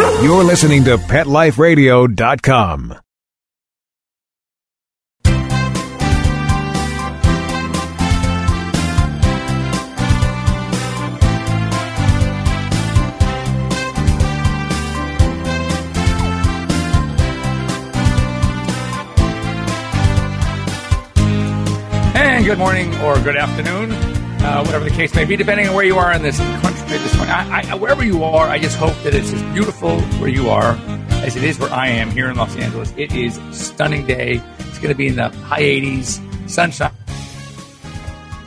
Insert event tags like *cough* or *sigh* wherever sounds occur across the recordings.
You're listening to PetLifeRadio.com. And good morning or good afternoon, uh, whatever the case may be, depending on where you are in this country at this morning. I, I, wherever you are, I just hope that it's as beautiful where you are as it is where I am here in Los Angeles. It is stunning day. It's going to be in the high 80s, sunshine.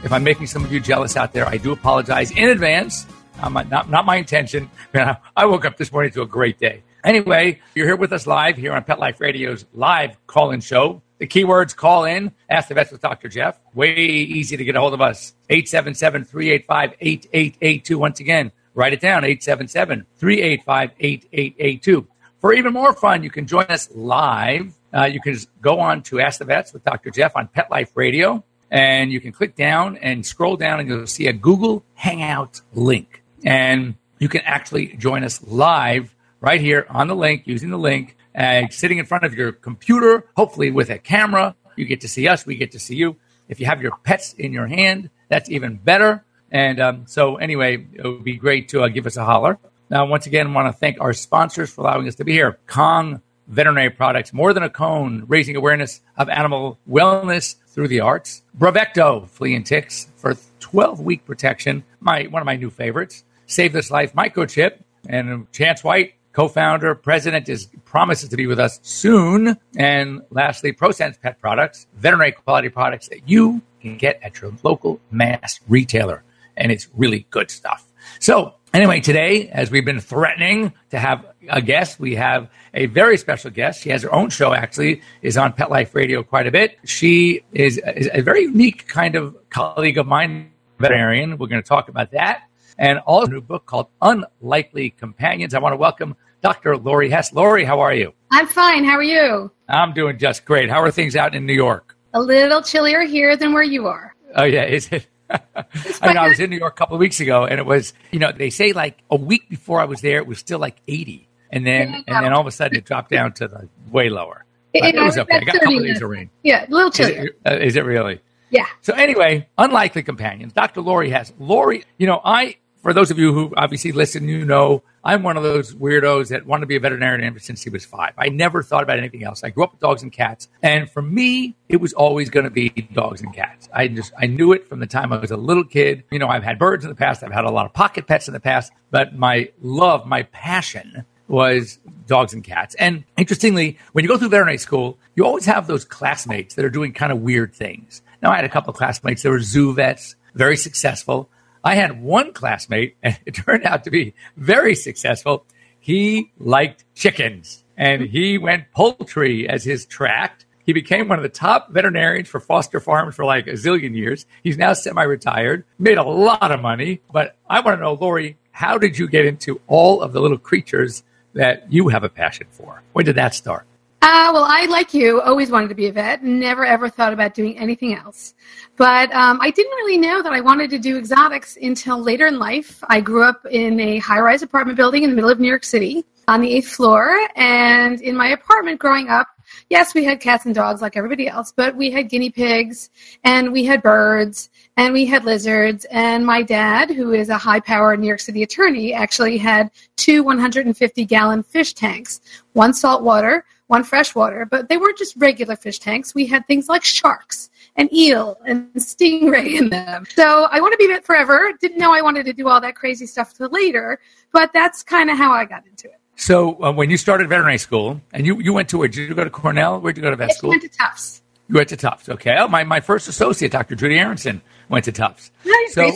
If I'm making some of you jealous out there, I do apologize in advance. Um, not, not my intention. *laughs* I woke up this morning to a great day. Anyway, you're here with us live here on Pet Life Radio's live call-in show. The keywords call in, ask the vets with Dr. Jeff. Way easy to get a hold of us. 877-385-8882. Once again, write it down, 877-385-8882. For even more fun, you can join us live. Uh, you can go on to Ask the Vets with Dr. Jeff on Pet Life Radio, and you can click down and scroll down, and you'll see a Google Hangout link. And you can actually join us live right here on the link using the link uh, sitting in front of your computer, hopefully with a camera. You get to see us, we get to see you. If you have your pets in your hand, that's even better. And um, so, anyway, it would be great to uh, give us a holler. Now, once again, I want to thank our sponsors for allowing us to be here. Kong Veterinary Products, more than a cone, raising awareness of animal wellness through the arts. Bravecto, flea and ticks for 12 week protection. My one of my new favorites. Save This Life microchip and Chance White co-founder, president, is promises to be with us soon. And lastly, ProSense Pet Products, veterinary quality products that you can get at your local mass retailer, and it's really good stuff. So. Anyway, today, as we've been threatening to have a guest, we have a very special guest. She has her own show, actually, is on Pet Life Radio quite a bit. She is, is a very unique kind of colleague of mine, veterinarian. We're going to talk about that and also a new book called Unlikely Companions. I want to welcome Dr. Laurie Hess. Laurie, how are you? I'm fine. How are you? I'm doing just great. How are things out in New York? A little chillier here than where you are. Oh, yeah. Is it? *laughs* I know I was in New York a couple of weeks ago, and it was, you know, they say like a week before I was there, it was still like 80. And then, yeah. and then all of a sudden it dropped down to the way lower. It, it, was okay. I got a couple of days of rain. Yeah, a little chilly. Is, uh, is it really? Yeah. So anyway, unlikely companions. Dr. Laurie Hess. Laurie, you know, I for those of you who obviously listen, you know I'm one of those weirdos that wanted to be a veterinarian ever since he was five. I never thought about anything else. I grew up with dogs and cats, and for me, it was always going to be dogs and cats. I just I knew it from the time I was a little kid. You know, I've had birds in the past. I've had a lot of pocket pets in the past, but my love, my passion was dogs and cats. And interestingly, when you go through veterinary school, you always have those classmates that are doing kind of weird things. Now, I had a couple of classmates that were zoo vets, very successful. I had one classmate, *laughs* and it turned out to be very successful. He liked chickens and he went poultry as his tract. He became one of the top veterinarians for foster farms for like a zillion years. He's now semi retired, made a lot of money. But I want to know, Laurie, how did you get into all of the little creatures that you have a passion for? When did that start? Uh, well, I, like you, always wanted to be a vet. Never ever thought about doing anything else. But um, I didn't really know that I wanted to do exotics until later in life. I grew up in a high rise apartment building in the middle of New York City on the eighth floor. And in my apartment growing up, yes, we had cats and dogs like everybody else, but we had guinea pigs and we had birds and we had lizards. And my dad, who is a high powered New York City attorney, actually had two 150 gallon fish tanks one saltwater one freshwater, but they weren't just regular fish tanks. We had things like sharks and eel and stingray in them. So I want to be vet forever. Didn't know I wanted to do all that crazy stuff till later, but that's kind of how I got into it. So uh, when you started veterinary school, and you, you went to where? Did you go to Cornell? Where did you go to vet school? I went to Tufts. You went to Tufts. Okay. Oh, my, my first associate, Dr. Judy Aronson, went to Tufts. Nice. So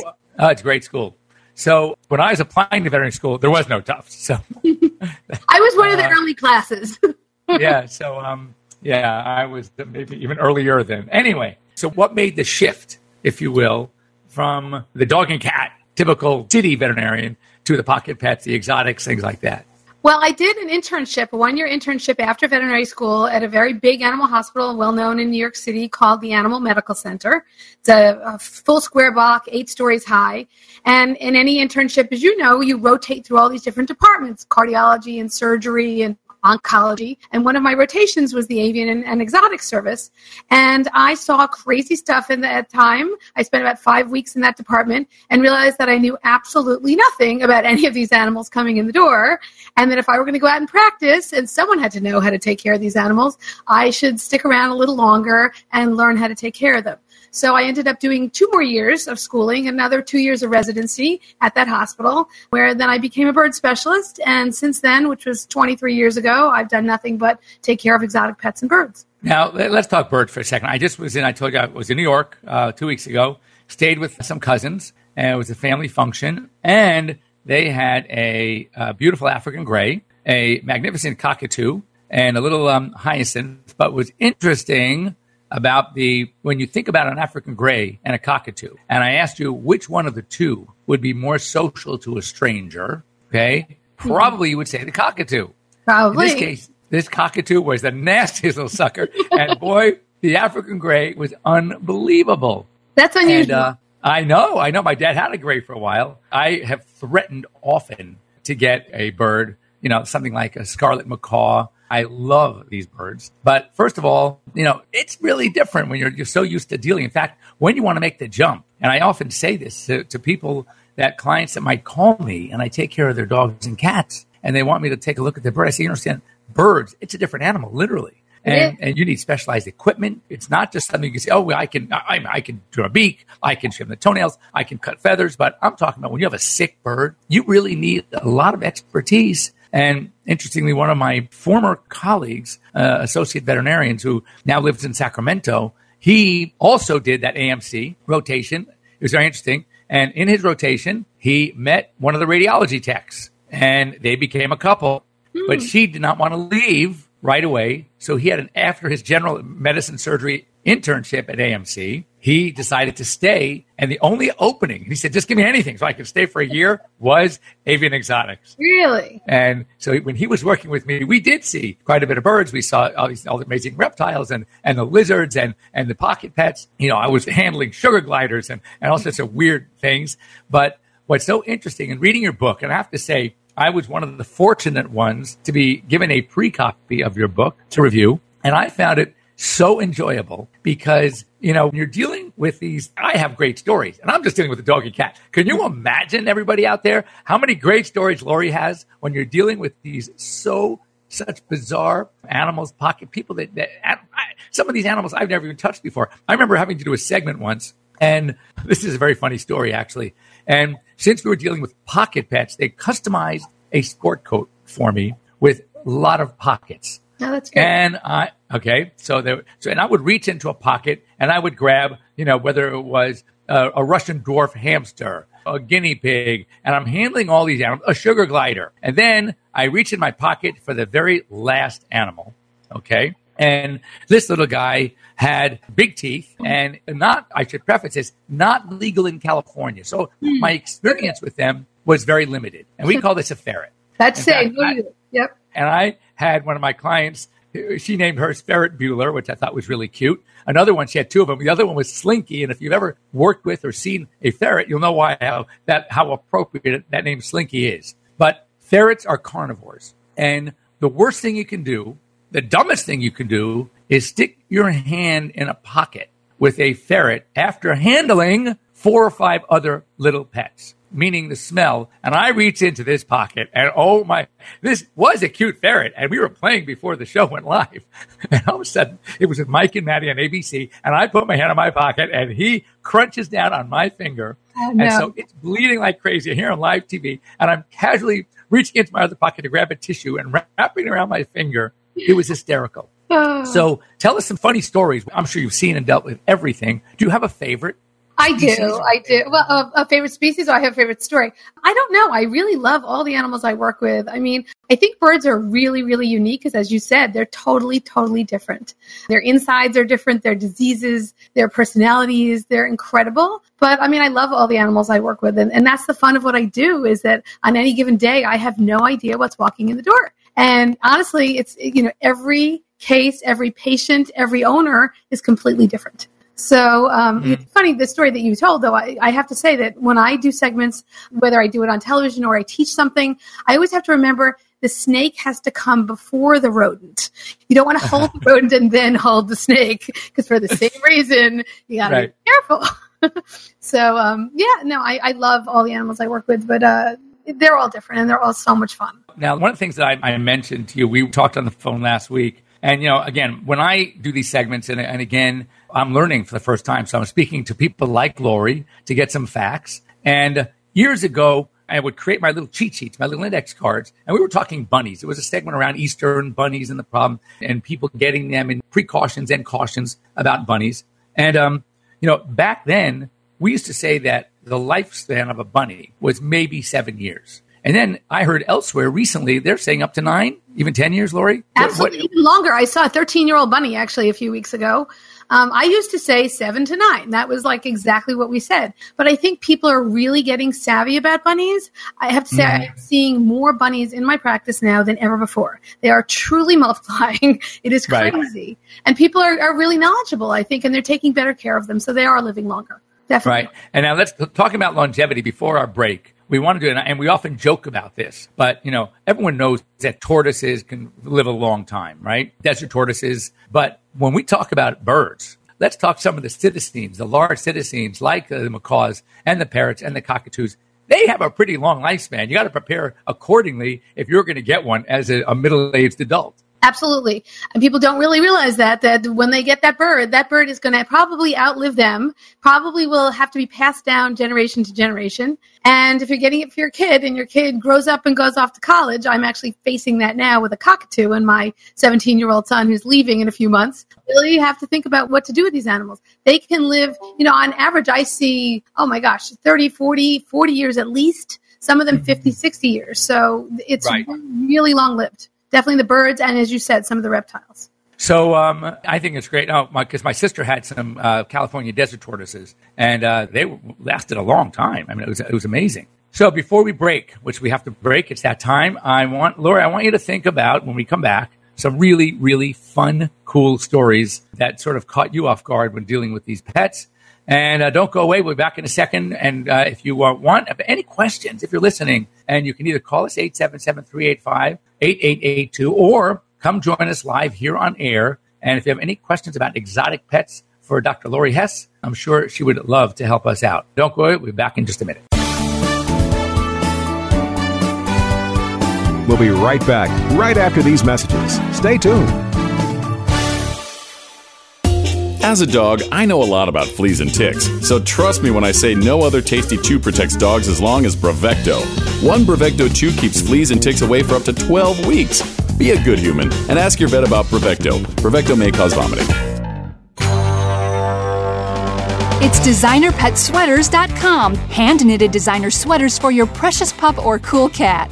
uh, it's a great school. So when I was applying to veterinary school, there was no Tufts. So *laughs* I was one of the uh, early classes. *laughs* yeah. So, um, yeah, I was maybe even earlier than. Anyway, so what made the shift, if you will, from the dog and cat, typical city veterinarian, to the pocket pets, the exotics, things like that? Well, I did an internship, a one year internship after veterinary school at a very big animal hospital, well known in New York City, called the Animal Medical Center. It's a, a, full square block, eight stories high. And in any internship, as you know, you rotate through all these different departments cardiology and surgery and oncology. And one of my rotations was the avian and, and, exotic service. And I saw crazy stuff in that time. I spent about five weeks in that department and realized that I knew absolutely nothing about any of these animals coming in the door. And that if I were going to go out and practice and someone had to know how to take care of these animals, I should stick around a little longer and learn how to take care of them. So I ended up doing two more years of schooling, another two years of residency at that hospital, where then I became a bird specialist. And since then, which was 23 years ago, I've done nothing but take care of exotic pets and birds. Now, let's talk birds for a second. I just was in, I told you I was in New York uh, two weeks ago, stayed with some cousins, and it was a family function. And they had a, a beautiful African gray, a magnificent cockatoo, and a little um, hyacinth. But was interesting about the when you think about an African gray and a cockatoo, and I asked you which one of the two would be more social to a stranger, okay, *laughs* probably you would say the cockatoo. Probably. In this case, this cockatoo was the *laughs* nastiest little sucker, and boy, the African gray was unbelievable. That's unusual. And, uh, I know, I know. My dad had a gray for a while. I have threatened often to get a bird, you know, something like a scarlet macaw I love these birds. But first of all, you know, it's really different when you're, you're so used to dealing. In fact, when you want to make the jump, and I often say this to, to people that clients that might call me and I take care of their dogs and cats and they want me to take a look at their bird. I say, you understand, birds, it's a different animal, literally. And, and you need specialized equipment. It's not just something you can say, oh, well, I can, I, I can do a beak, I can trim the toenails, I can cut feathers. But I'm talking about when you have a sick bird, you really need a lot of expertise and interestingly, one of my former colleagues, uh, associate veterinarians who now lives in Sacramento, he also did that AMC rotation. It was very interesting. And in his rotation, he met one of the radiology techs and they became a couple. Mm. But she did not want to leave right away. So he had an after his general medicine surgery internship at AMC. He decided to stay, and the only opening, he said, just give me anything so I could stay for a year, was avian exotics. Really? And so when he was working with me, we did see quite a bit of birds. We saw all these all the amazing reptiles and, and the lizards and, and the pocket pets. You know, I was handling sugar gliders and, and all sorts of weird things. But what's so interesting in reading your book, and I have to say, I was one of the fortunate ones to be given a pre copy of your book to review. And I found it so enjoyable because, you know, when you're dealing with these, I have great stories and I'm just dealing with a dog and cat. Can you imagine everybody out there how many great stories Laurie has when you're dealing with these so such bizarre animals, pocket people that, that I, some of these animals I've never even touched before. I remember having to do a segment once, and *laughs* this is a very funny story actually. And since we were dealing with pocket pets, they customized a sport coat for me with a lot of pockets. No, that's good. And I okay, so there, so and I would reach into a pocket and I would grab, you know, whether it was a, a Russian dwarf hamster, a guinea pig, and I'm handling all these animals, a sugar glider, and then I reach in my pocket for the very last animal. Okay, and this little guy had big teeth and not, I should preface this, not legal in California. So mm. my experience with them was very limited. And we call this a ferret. That's it. Yep. And I had one of my clients, she named hers Ferret Bueller, which I thought was really cute. Another one, she had two of them. The other one was Slinky. And if you've ever worked with or seen a ferret, you'll know why how that how appropriate that name Slinky is. But ferrets are carnivores. And the worst thing you can do, the dumbest thing you can do is stick your hand in a pocket with a ferret after handling four or five other little pets meaning the smell. And I reach into this pocket and oh my, this was a cute ferret. And we were playing before the show went live. *laughs* And all of a sudden it was with Mike and Maty on ABC. And I put my hand in my pocket and he crunches down on my finger. Oh, no. And so it's bleeding like crazy here on live TV. And I'm casually reaching into my other pocket to grab a tissue and wrapping around my finger. It was hysterical. *laughs* Oh. So tell us some funny stories. I'm sure you've seen and dealt with everything. Do you have a favorite? I do. I do. Well, a, a, favorite species or I have a favorite story. I don't know. I really love all the animals I work with. I mean, I think birds are really, really unique because, as you said, they're totally, totally different. Their insides are different, their diseases, their personalities, they're incredible. But I mean, I love all the animals I work with. And, and that's the fun of what I do is that on any given day, I have no idea what's walking in the door. And honestly, it's, you know, every case, every patient, every owner is completely different. So um, mm. it's funny the story that you told, though. I, I, have to say that when I do segments, whether I do it on television or I teach something, I always have to remember the snake has to come before the rodent. You don't want to hold the *laughs* rodent and then hold the snake because for the same *laughs* reason, you got to right. be careful. *laughs* so um, yeah, no, I, I, love all the animals I work with, but uh, they're all different and they're all so much fun. Now, one of the things that I, I mentioned to you, we talked on the phone last week and, you know, again, when I do these segments, and, and again, I'm learning for the first time. So I'm speaking to people like Laurie to get some facts. And years ago, I would create my little cheat sheets, my little index cards, and we were talking bunnies. It was a segment around Easter and bunnies and the problem and people getting them and precautions and cautions about bunnies. And, um, you know, back then, we used to say that the lifespan of a bunny was maybe seven years. And then I heard elsewhere recently they're saying up to nine, even 10 years, Laurie? Absolutely, what, even longer. I saw a 13 year old bunny actually a few weeks ago. Um, I used to say seven to nine. That was like exactly what we said. But I think people are really getting savvy about bunnies. I have to say, mm-hmm. I'm seeing more bunnies in my practice now than ever before. They are truly *laughs* multiplying. it is crazy. Right. And people are, are really knowledgeable, I think, and they're taking better care of them. So they are living longer. Definitely. Right. And now let's talk about longevity before our break we want to do it, and we often joke about this, but you know, everyone knows that tortoises can live a long time, right? Desert tortoises. But when we talk about birds, let's talk some of the psittacines, the large psittacines like the macaws and the parrots and the cockatoos. They have a pretty long lifespan. You got to prepare accordingly if you're going to get one as a, a middle-aged adult. Absolutely. And people don't really realize that, that when they get that bird, that bird is going to probably outlive them, probably will have to be passed down generation to generation. And if you're getting it for your kid and your kid grows up and goes off to college, I'm actually facing that now with a cockatoo and my 17 year old son who's leaving in a few months. Really you have to think about what to do with these animals. They can live, you know, on average, I see, oh my gosh, 30, 40, 40 years at least, some of them 50, mm-hmm. 60 years. So it's right. really long lived definitely the birds, and as you said, some of the reptiles. So um, I think it's great. because my, my, sister had some uh, California desert tortoises, and uh, they lasted a long time. I mean, it was it was amazing. So before we break, which we have to break, it's that time. I want Laurie. I want you to think about when we come back some really really fun, cool stories that sort of caught you off guard when dealing with these pets. And uh, don't go away. We'll be back in a second. And uh, if you uh, want any questions, if you're listening, and you can either call us 877 385 8882 or come join us live here on air. And if you have any questions about exotic pets for Dr. Laurie Hess, I'm sure she would love to help us out. Don't go away. We'll be back in just a minute. We'll be right back right after these messages. Stay tuned. As a dog, I know a lot about fleas and ticks, so trust me when I say no other tasty chew protects dogs as long as Bravecto. One Bravecto chew keeps fleas and ticks away for up to 12 weeks. Be a good human and ask your vet about Bravecto. Bravecto may cause vomiting. It's designerpetsweaters.com. Hand knitted designer sweaters for your precious pup or cool cat.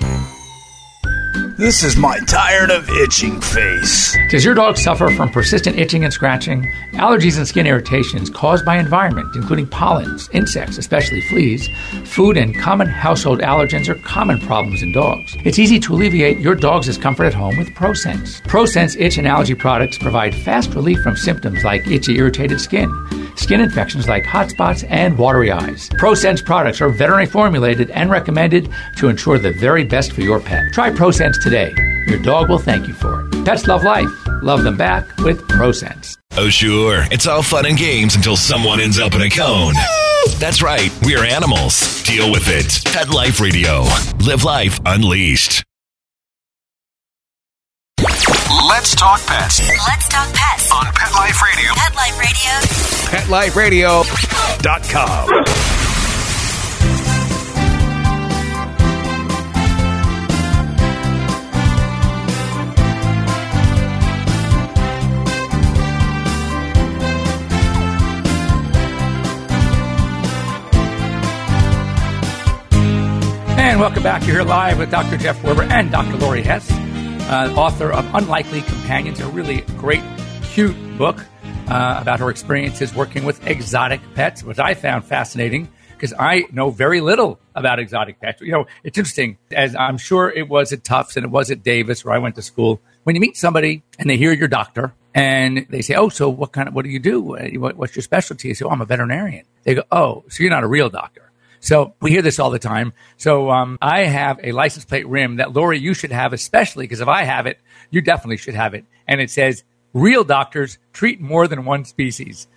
This is my tired of itching face. Does your dog suffer from persistent itching and scratching? Allergies and skin irritations caused by environment, including pollens, insects, especially fleas, food, and common household allergens are common problems in dogs. It's easy to alleviate your dog's discomfort at home with ProSense. ProSense itch and allergy products provide fast relief from symptoms like itchy, irritated skin, skin infections like hot spots, and watery eyes. ProSense products are veterinary formulated and recommended to ensure the very best for your pet. Try ProSense today. Your dog will thank you for it. Pets love life. Love them back with ProSense. Oh, sure. It's all fun and games until someone ends up in a cone. That's right, we're animals. Deal with it. Pet Life Radio. Live life unleashed. Let's talk pets Let's talk pets. on Pet Life Radio. Pet Life Radio. PetLifeRadio.com. And welcome back. You're here live with Dr. Jeff Werber and Dr. Laurie Hess, uh, author of Unlikely Companions, a really great, cute book uh, about her experiences working with exotic pets, which I found fascinating because I know very little about exotic pets. You know, it's interesting, as I'm sure it was at Tufts and it was at Davis where I went to school. When you meet somebody and they hear your doctor and they say, "Oh, so what kind of what do you do? What, what's your specialty?" You say, "Oh, I'm a veterinarian." They go, "Oh, so you're not a real doctor." So we hear this all the time. So um, I have a license plate rim that Laurie, you should have, especially because if I have it, you definitely should have it. And it says, "Real doctors treat more than one species."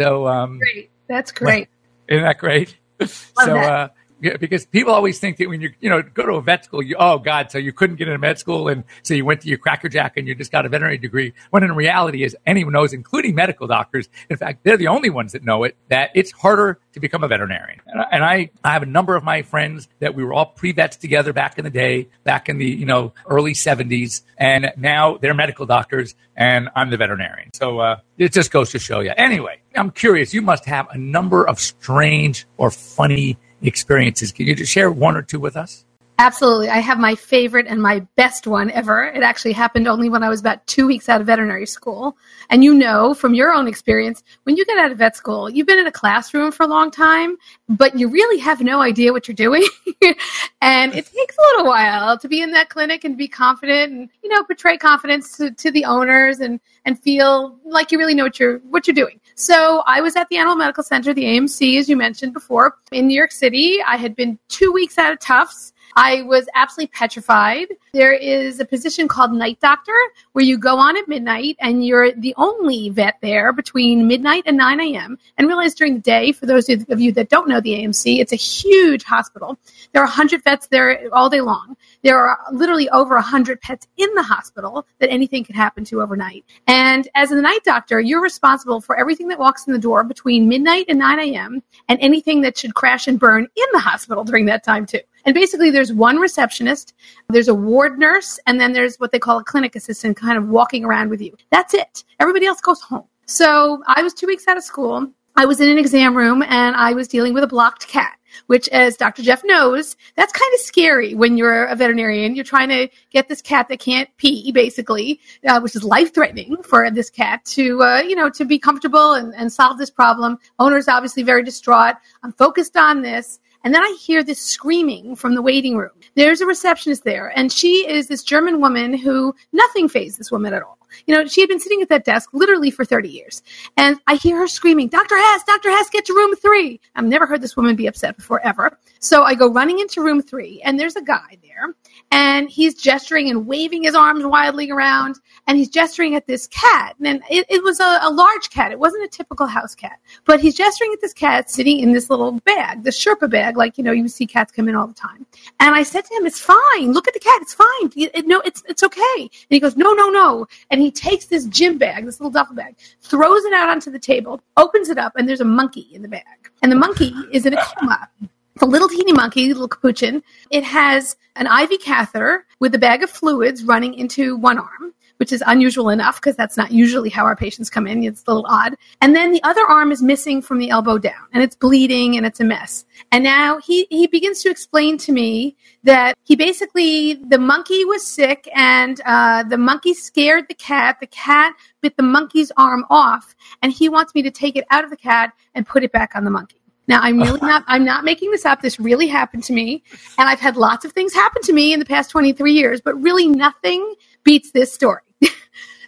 So um, Great. That's great. *laughs* isn't that great? so, that. uh, yeah, because people always think that when you you know go to a vet school, you oh god, so you couldn't get into med school, and so you went to your Cracker Jack and you just got a veterinary degree. When in reality, is anyone knows, including medical doctors, in fact, they're the only ones that know it that it's harder to become a veterinarian. And I, and I, I have a number of my friends that we were all pre vets together back in the day, back in the you know early '70s, and now they're medical doctors, and I'm the veterinarian. So uh, it just goes to show you. Anyway, I'm curious. You must have a number of strange or funny experiences. Can you just share one or two with us? Absolutely. I have my favorite and my best one ever. It actually happened only when I was about two weeks out of veterinary school. And you know from your own experience, when you get out of vet school, you've been in a classroom for a long time, but you really have no idea what you're doing. *laughs* and it takes a little while to be in that clinic and be confident and, you know, portray confidence to, to the owners and, and feel like you really know what you're, what you're doing. So I was at the Animal Medical Center, the AMC, as you mentioned before, in New York City. I had been two weeks out of Tufts. I was absolutely petrified. There is a position called night doctor where you go on at midnight and you're the only vet there between midnight and 9 a.m. And realize during the day, for those of you that don't know the AMC, it's a huge hospital. There are 100 vets there all day long. There are literally over 100 pets in the hospital that anything could happen to overnight. And as a night doctor, you're responsible for everything that walks in the door between midnight and 9 a.m. and anything that should crash and burn in the hospital during that time, too. And basically, there's one receptionist, there's a ward nurse, and then there's what they call a clinic assistant kind of walking around with you. That's it. Everybody else goes home. So I was two weeks out of school. I was in an exam room and I was dealing with a blocked cat, which, as Dr. Jeff knows, that's kind of scary when you're a veterinarian. You're trying to get this cat that can't pee, basically, uh, which is life threatening for this cat to, uh, you know, to be comfortable and, and solve this problem. Owner's obviously very distraught. I'm focused on this. And then I hear this screaming from the waiting room. There's a receptionist there, and she is this German woman who nothing fazed this woman at all. You know, she had been sitting at that desk literally for 30 years. And I hear her screaming, Dr. Hess, Dr. Hess, get to room three. I've never heard this woman be upset before, ever. So I go running into room three, and there's a guy there, and he's gesturing and waving his arms wildly around, and he's gesturing at this cat. And it, it was a, a large cat. It wasn't a typical house cat, but he's gesturing at this cat sitting in this little bag, the Sherpa bag, like, you know, you see cats come in all the time. And I said to him, it's fine. Look at the cat. It's fine. It- it- no, it's, it's okay. And he goes, no, no, no. And he takes this gym bag, this little duffel bag, throws it out onto the table, opens it up, and there's a monkey in the bag. And the monkey is in a coma. It's a little teeny monkey, little capuchin. It has an IV catheter with a bag of fluids running into one arm, which is unusual enough because that's not usually how our patients come in. It's a little odd. And then the other arm is missing from the elbow down and it's bleeding and it's a mess. And now he, he begins to explain to me that he basically, the monkey was sick and uh, the monkey scared the cat. The cat bit the monkey's arm off and he wants me to take it out of the cat and put it back on the monkey. Now I'm really *laughs* not I'm not making this up. This really happened to me. And I've had lots of things happen to me in the past 23 years, but really nothing beats this story. *laughs*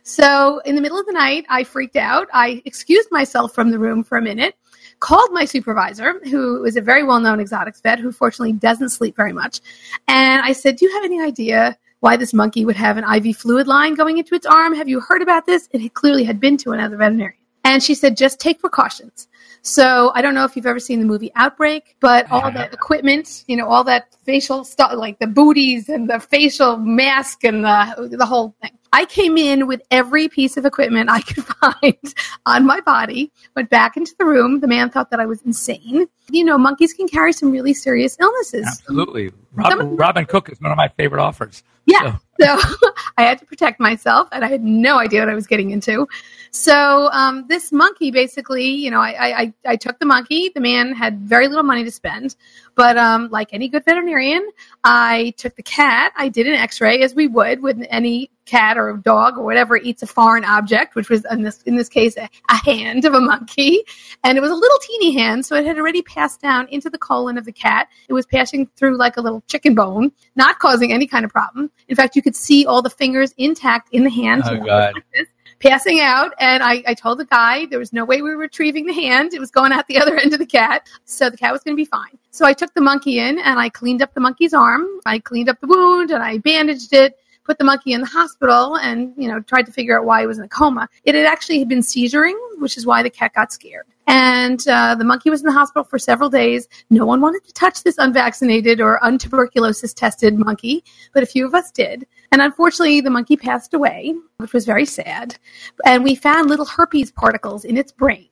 so in the middle of the night, I freaked out. I excused myself from the room for a minute, called my supervisor, who is a very well-known exotics vet who fortunately doesn't sleep very much. And I said, "Do you have any idea why this monkey would have an IV fluid line going into its arm? Have you heard about this?" It clearly had been to another veterinarian. And she said, just take precautions. So I don't know if you've ever seen the movie Outbreak, but all the equipment, you know, all that facial stuff, like the booties and the facial mask and the, the whole thing. I came in with every piece of equipment I *laughs* could find on my body, went back into the room. The man thought that I was insane. You know, monkeys can carry some really serious illnesses. Absolutely. Rob, Robin Cook is one of my favorite offers. Yeah. So. So *laughs* I had to protect myself and I had no idea what I was getting into. So um, this monkey basically, you know, I, I, I took the monkey. The man had very little money to spend, but um, like any good veterinarian, I took the cat. I did an X-ray as we would with any cat or a dog or whatever eats a foreign object, which was in this in this case a, a hand of a monkey, and it was a little teeny hand, so it had already passed down into the colon of the cat. It was passing through like a little chicken bone, not causing any kind of problem. In fact, you could see all the fingers intact in the hand. Oh God. Like passing out. And I, I told the guy there was no way we were retrieving the hand. It was going out the *laughs* other end of the cat. So the cat was going to be fine. So I took the monkey in and I cleaned up the monkey's arm. I cleaned up the wound and I bandaged it put the monkey in the hospital and you know tried to figure out why he was in a coma it had actually been seizuring which is why the cat got scared and uh, the monkey was in the hospital for several days. No one wanted to touch this unvaccinated or untuberculosis tested monkey, but a few of us did. And unfortunately, the monkey passed away, which was very sad. And we found little herpes particles in its brain.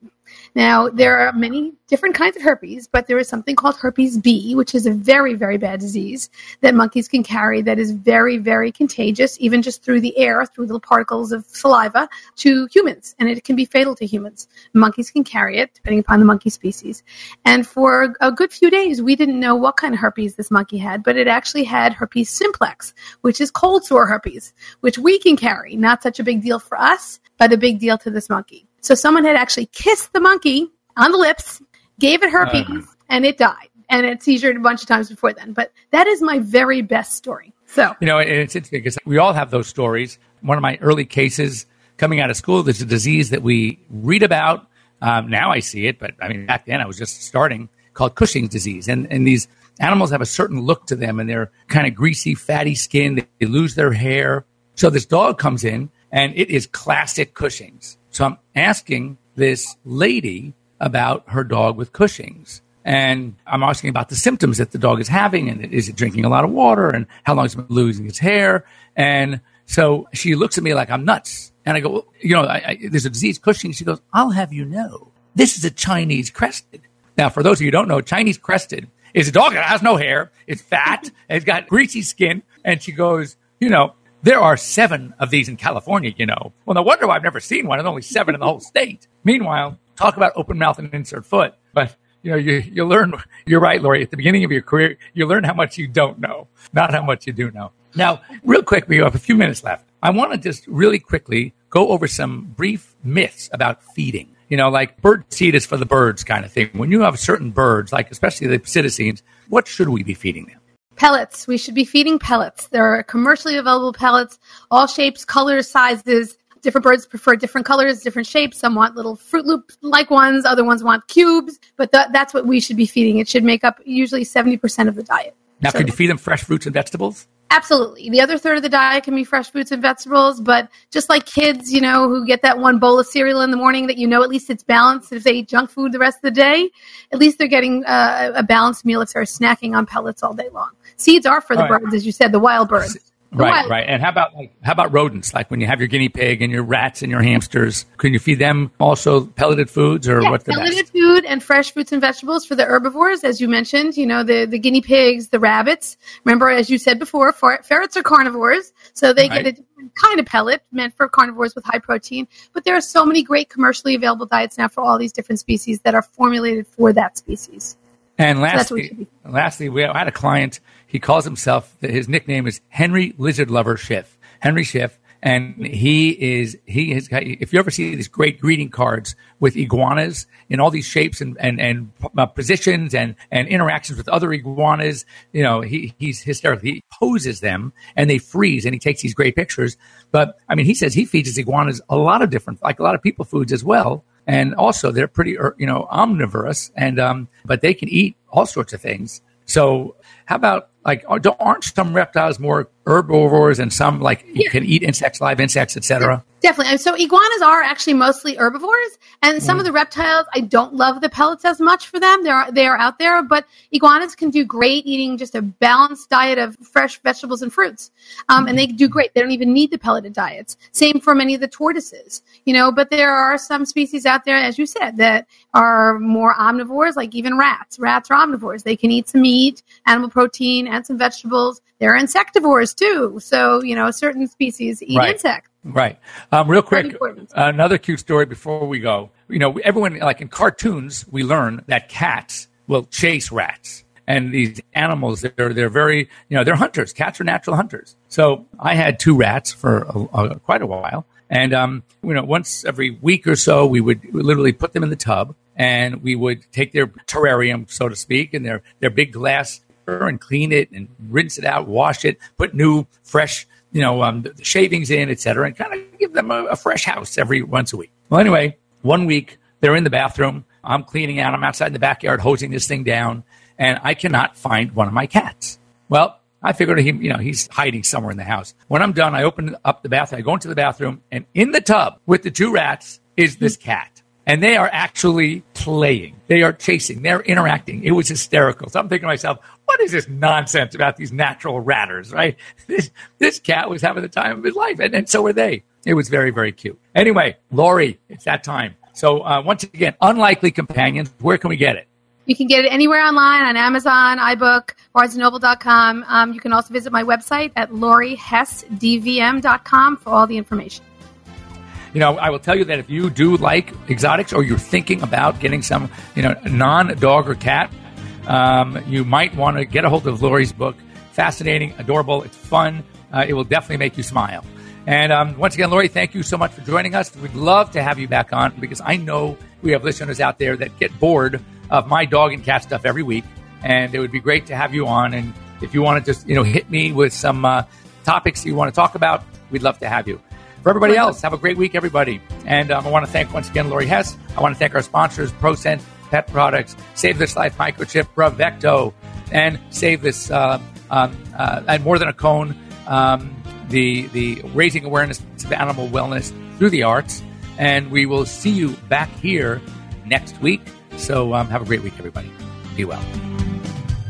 Now, there are many different kinds of herpes, but there is something called herpes B, which is a very, very bad disease that monkeys can carry that is very, very contagious, even just through the air, through little particles of saliva to humans. And it can be fatal to humans. Monkeys can carry it, depending upon the monkey species. And for a good few days, we didn't know what kind of herpes this monkey had, but it actually had herpes simplex, which is cold sore herpes, which we can carry. Not such a big deal for us, but a big deal to this monkey. So someone had actually kissed the monkey on the lips, gave it herpes, uh. and it died. And it seizured a bunch of times before then. But that is my very best story. So you know, it's interesting because we all have those stories. One of my early cases coming out of school, there's a disease that we read about. Um, now I see it, but I mean back then I was just starting called Cushing's disease, and and these animals have a certain look to them, and they're kind of greasy, fatty skin. They, they lose their hair. So this dog comes in, and it is classic Cushing's. So I'm asking this lady about her dog with Cushing's. And I'm asking about the symptoms that the dog is having and is it drinking a lot of water and how long it's been losing its hair. And so she looks at me like I'm nuts. And I go, well, you know, I, I, there's a disease, Cushing. She goes, I'll have you know, this is a Chinese crested. Now, for those of you who don't know, Chinese crested is a dog that has no hair. It's fat. *laughs* it's got greasy skin. And she goes, you know, there are seven of these in California, you know. Well, no wonder why I've never seen one. There's only seven in the whole state. Meanwhile, talk about open mouth and insert foot. But you know, you, you learn, you're right, Laurie, at the beginning of your career, you learn how much you don't know, not how much you do know. Now, real quick, we have a few minutes left. I want to just really quickly go over some brief myths about feeding. You know, like bird seed is for the birds kind of thing. When you have certain birds, like especially the psittacines, what should we be feeding them? Pellets. We should be feeding pellets. There are commercially available pellets, all shapes, colors, sizes. Different birds prefer different colors, different shapes. Some want little Fruit Loop like ones, other ones want cubes, but th- that's what we should be feeding. It should make up usually 70% of the diet. Now, so, could you feed them fresh fruits and vegetables? Absolutely. The other third of the diet can be fresh fruits and vegetables, but just like kids, you know, who get that one bowl of cereal in the morning that you know at least it's balanced. If they eat junk food the rest of the day, at least they're getting uh, a balanced meal if they're snacking on pellets all day long. Seeds are for the right. birds, as you said, the wild birds. Right, right. And how about like how about rodents? Like when you have your guinea pig and your rats and your hamsters, can you feed them also pelleted foods or yeah, what's the pelleted best? food and fresh fruits and vegetables for the herbivores, as you mentioned. You know the the guinea pigs, the rabbits. Remember, as you said before, ferrets are carnivores, so they right. get a different kind of pellet meant for carnivores with high protein. But there are so many great commercially available diets now for all these different species that are formulated for that species. And lastly, so lastly, we had a client. He calls himself. His nickname is Henry Lizard Lover Schiff. Henry Schiff, and he is he. If you ever see these great greeting cards with iguanas in all these shapes and and and uh, positions and and interactions with other iguanas, you know, he he's hysterical. He poses them and they freeze, and he takes these great pictures. But I mean, he says he feeds his iguanas a lot of different, like a lot of people foods as well and also they're pretty er, you know omnivorous and um, but they can eat all sorts of things so how about like don't, aren't some reptiles more herbivores and some like you can eat insects, live insects, etc. Definitely. So iguanas are actually mostly herbivores, and some Mm. of the reptiles I don't love the pellets as much for them. They're they are out there, but iguanas can do great eating just a balanced diet of fresh vegetables and fruits, um, and they do great. They don't even need the pelleted diets. Same for many of the tortoises, you know. But there are some species out there, as you said, that are more omnivores, like even rats. Rats are omnivores. They can eat some meat, animal protein, and vegetables. They're insectivores too. So you know, certain species eat Right. insects. Right. Um, real quick, another cute story before we go. You know, everyone, like in cartoons, we learn that cats will chase rats. And these animals, they're, they're very, you know, they're hunters. Cats are natural hunters. So I had two rats for a, a, quite a while. And, um, you know, once every week or so, we would literally put them in the tub and we would take their terrarium, so to speak, and their, their big glass and clean it and rinse it out, wash it, put new, fresh, you know, um, shavings in, et cetera, and kind of give them a, a fresh house every once a week. Well, anyway, one week they're in the bathroom. I'm cleaning out. I'm outside in the backyard hosing this thing down, and I cannot find one of my cats. Well, I figured he, you know, he's hiding somewhere in the house. When I'm done, I open up the bathroom. I go into the bathroom, and in the tub with the two rats is this cat. And they are actually playing. They are chasing. They're interacting. It was hysterical. So I'm thinking to myself, what is this nonsense about these natural ratters, right? *laughs* This, this cat was having the time of his life, and, and so were they. It was very, very cute. Anyway, Laurie, it's that time. So uh, once again, unlikely companions. Where can we get it? You can get it anywhere online on Amazon, iBook, BarnesandNoble.com. Um, you can also visit my website at lauriehessdvm.com for all the information. You know, I will tell you that if you do like exotics or you're thinking about getting some, you know, non dog or cat, um, you might want to get a hold of Laurie's book. Fascinating, adorable, it's fun. Uh, it will definitely make you smile. And um, once again, Laurie, thank you so much for joining us. We'd love to have you back on because I know we have listeners out there that get bored of my dog and cat stuff every week. And it would be great to have you on. And if you want to just, you know, hit me with some uh, topics you want to talk about, we'd love to have you. For everybody else, have a great week, everybody. And um, I want to thank once again Laurie Hess. I want to thank our sponsors, ProSense Pet Products, Save This Life Microchip, Bravecto, and Save This, uh, um, uh, and More Than a Cone, um, the, the raising awareness of animal wellness through the arts. And we will see you back here next week. So um, have a great week, everybody. Be well.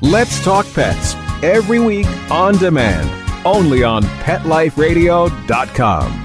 Let's Talk Pets every week on demand, only on PetLifeRadio.com.